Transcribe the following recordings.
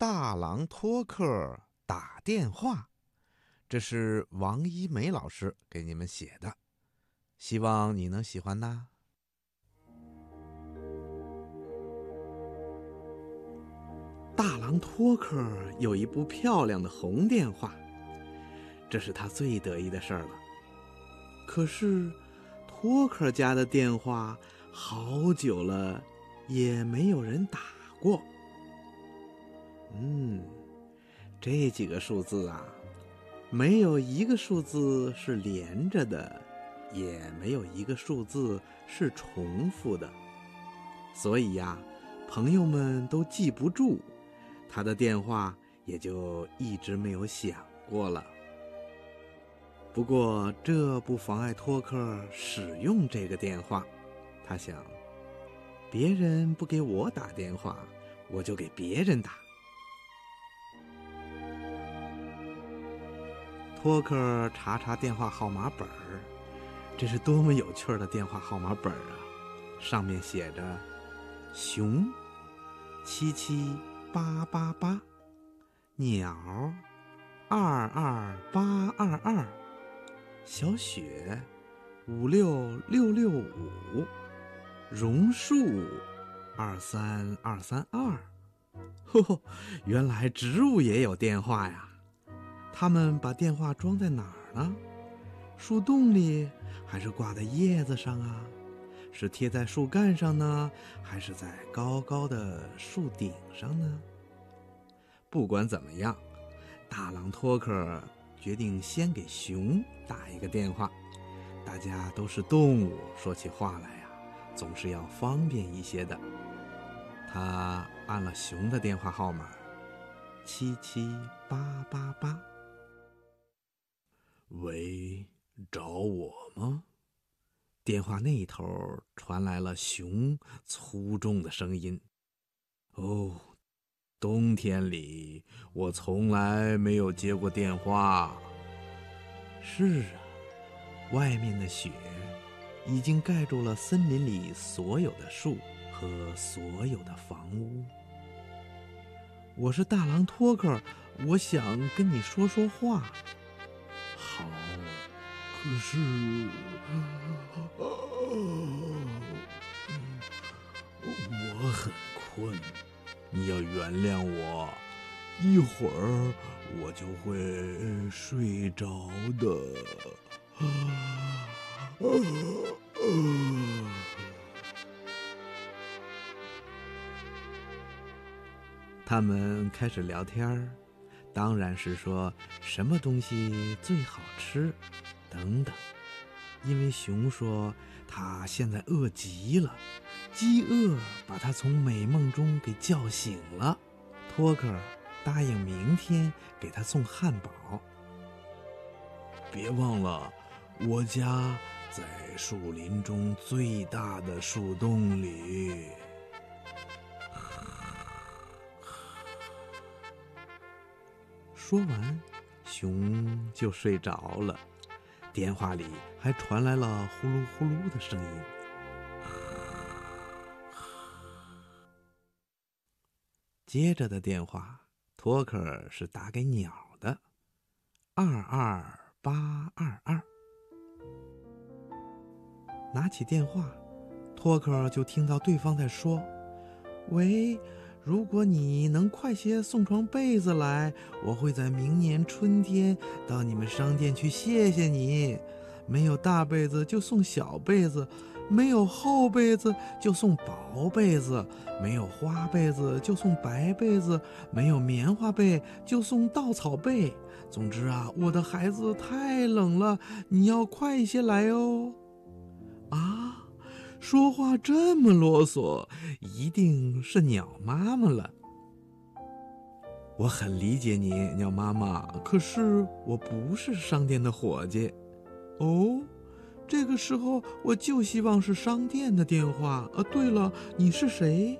大郎托克打电话，这是王一梅老师给你们写的，希望你能喜欢呐。大郎托克有一部漂亮的红电话，这是他最得意的事儿了。可是，托克家的电话好久了也没有人打过。嗯，这几个数字啊，没有一个数字是连着的，也没有一个数字是重复的，所以呀，朋友们都记不住，他的电话也就一直没有响过了。不过这不妨碍托克使用这个电话，他想，别人不给我打电话，我就给别人打。托克查查电话号码本儿，这是多么有趣的电话号码本儿啊！上面写着“熊七七八八八，鸟二二八二二，小雪五六六六五，榕树二三二三二。”呵呵，原来植物也有电话呀！他们把电话装在哪儿呢？树洞里，还是挂在叶子上啊？是贴在树干上呢，还是在高高的树顶上呢？不管怎么样，大狼托克决定先给熊打一个电话。大家都是动物，说起话来呀，总是要方便一些的。他按了熊的电话号码：七七八八八。喂，找我吗？电话那头传来了熊粗重的声音。哦，冬天里我从来没有接过电话。是啊，外面的雪已经盖住了森林里所有的树和所有的房屋。我是大狼托克，我想跟你说说话。可是，我很困，你要原谅我，一会儿我就会睡着的。他们开始聊天儿，当然是说什么东西最好吃。等等，因为熊说他现在饿极了，饥饿把他从美梦中给叫醒了。托克答应明天给他送汉堡。别忘了，我家在树林中最大的树洞里。说完，熊就睡着了。电话里还传来了呼噜呼噜的声音。接着的电话，托克是打给鸟的，二二八二二。拿起电话，托克就听到对方在说：“喂。”如果你能快些送床被子来，我会在明年春天到你们商店去谢谢你。没有大被子就送小被子，没有厚被子就送薄被子，没有花被子就送白被子，没有棉花被就送稻草被。总之啊，我的孩子太冷了，你要快一些来哦。说话这么啰嗦，一定是鸟妈妈了。我很理解你，鸟妈妈。可是我不是商店的伙计。哦，这个时候我就希望是商店的电话。呃，对了，你是谁？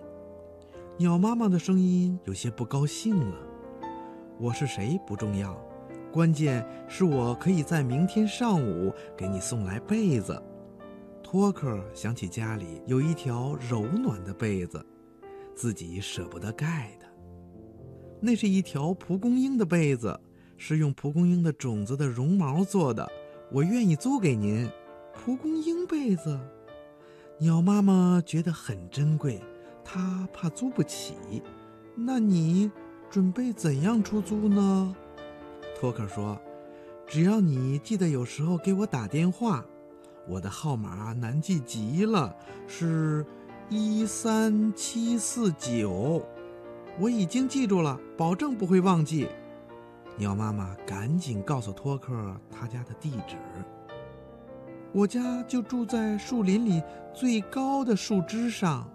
鸟妈妈的声音有些不高兴了。我是谁不重要，关键是我可以在明天上午给你送来被子。托克想起家里有一条柔暖的被子，自己舍不得盖的。那是一条蒲公英的被子，是用蒲公英的种子的绒毛做的，我愿意租给您。蒲公英被子，鸟妈妈觉得很珍贵，她怕租不起。那你准备怎样出租呢？托克说：“只要你记得有时候给我打电话，我的号码难记极了，是一三七四九。”我已经记住了，保证不会忘记。鸟妈妈赶紧告诉托克他家的地址。我家就住在树林里最高的树枝上。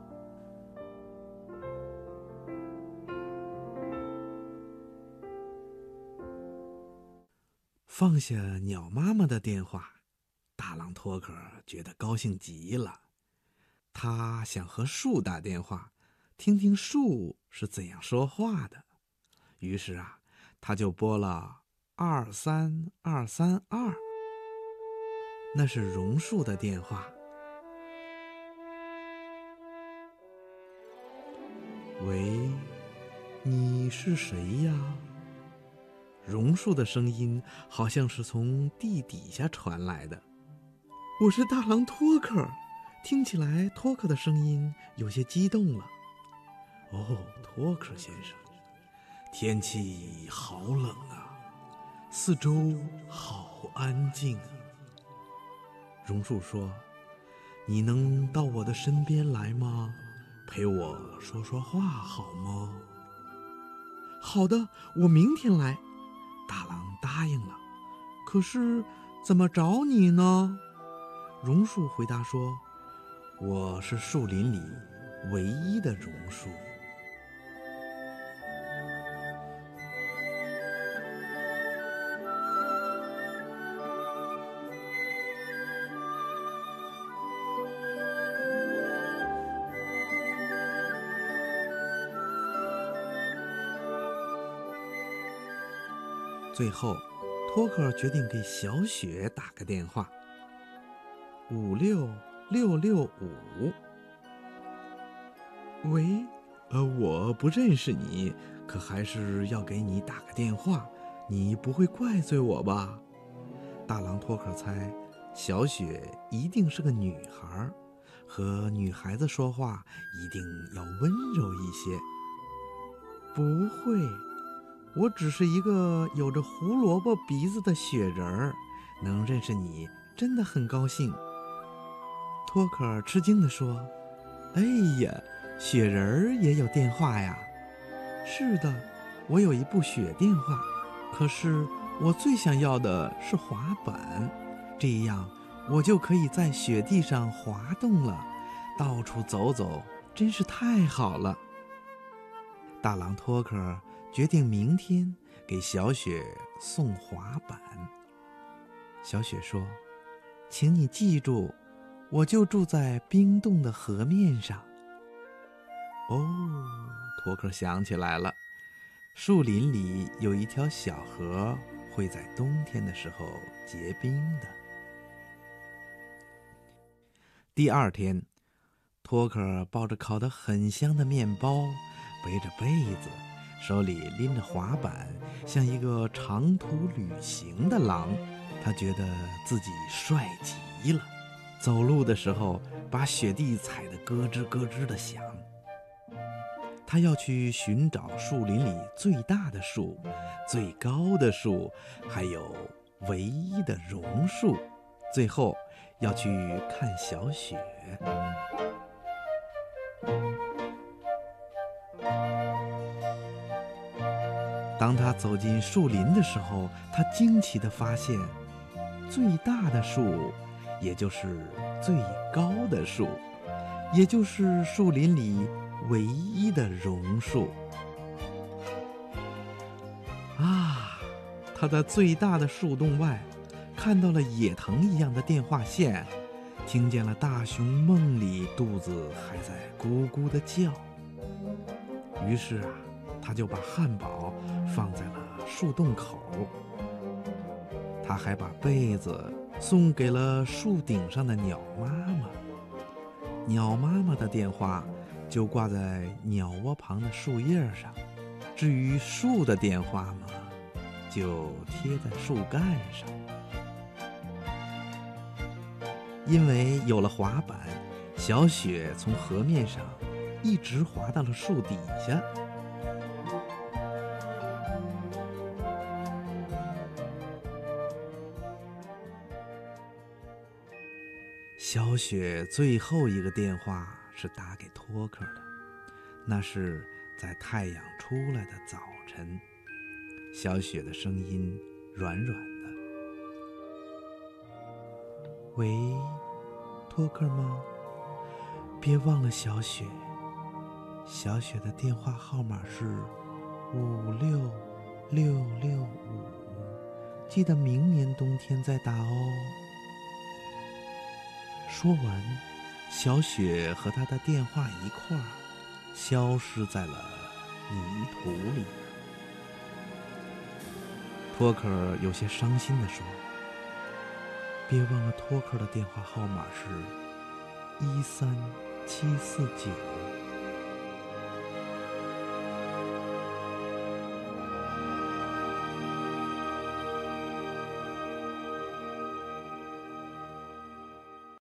放下鸟妈妈的电话，大狼托克觉得高兴极了。他想和树打电话。听听树是怎样说话的，于是啊，他就拨了二三二三二，那是榕树的电话。喂，你是谁呀？榕树的声音好像是从地底下传来的。我是大狼托克，听起来托克的声音有些激动了。哦，托克先生，天气好冷啊，四周好安静啊。榕树说：“你能到我的身边来吗？陪我说说话好吗？”好的，我明天来。大狼答应了。可是怎么找你呢？榕树回答说：“我是树林里唯一的榕树。”最后，托克决定给小雪打个电话。五六六六五，喂，呃，我不认识你，可还是要给你打个电话。你不会怪罪我吧？大狼托克猜，小雪一定是个女孩，和女孩子说话一定要温柔一些。不会。我只是一个有着胡萝卜鼻子的雪人儿，能认识你真的很高兴。托克吃惊地说：“哎呀，雪人儿也有电话呀？”“是的，我有一部雪电话，可是我最想要的是滑板，这样我就可以在雪地上滑动了，到处走走，真是太好了。”大狼托克。决定明天给小雪送滑板。小雪说：“请你记住，我就住在冰冻的河面上。”哦，托克想起来了，树林里有一条小河，会在冬天的时候结冰的。第二天，托克抱着烤得很香的面包，背着被子。手里拎着滑板，像一个长途旅行的狼，他觉得自己帅极了。走路的时候，把雪地踩得咯吱咯吱的响。他要去寻找树林里最大的树、最高的树，还有唯一的榕树。最后，要去看小雪。当他走进树林的时候，他惊奇地发现，最大的树，也就是最高的树，也就是树林里唯一的榕树。啊！他在最大的树洞外，看到了野藤一样的电话线，听见了大熊梦里肚子还在咕咕的叫。于是啊。他就把汉堡放在了树洞口，他还把被子送给了树顶上的鸟妈妈。鸟妈妈的电话就挂在鸟窝旁的树叶上。至于树的电话嘛，就贴在树干上。因为有了滑板，小雪从河面上一直滑到了树底下。小雪最后一个电话是打给托克的，那是在太阳出来的早晨。小雪的声音软软的：“喂，托克吗？别忘了小雪。小雪的电话号码是五六六六五，记得明年冬天再打哦。”说完，小雪和他的电话一块儿消失在了泥土里。托克有些伤心地说：“别忘了，托克的电话号码是一三七四九。”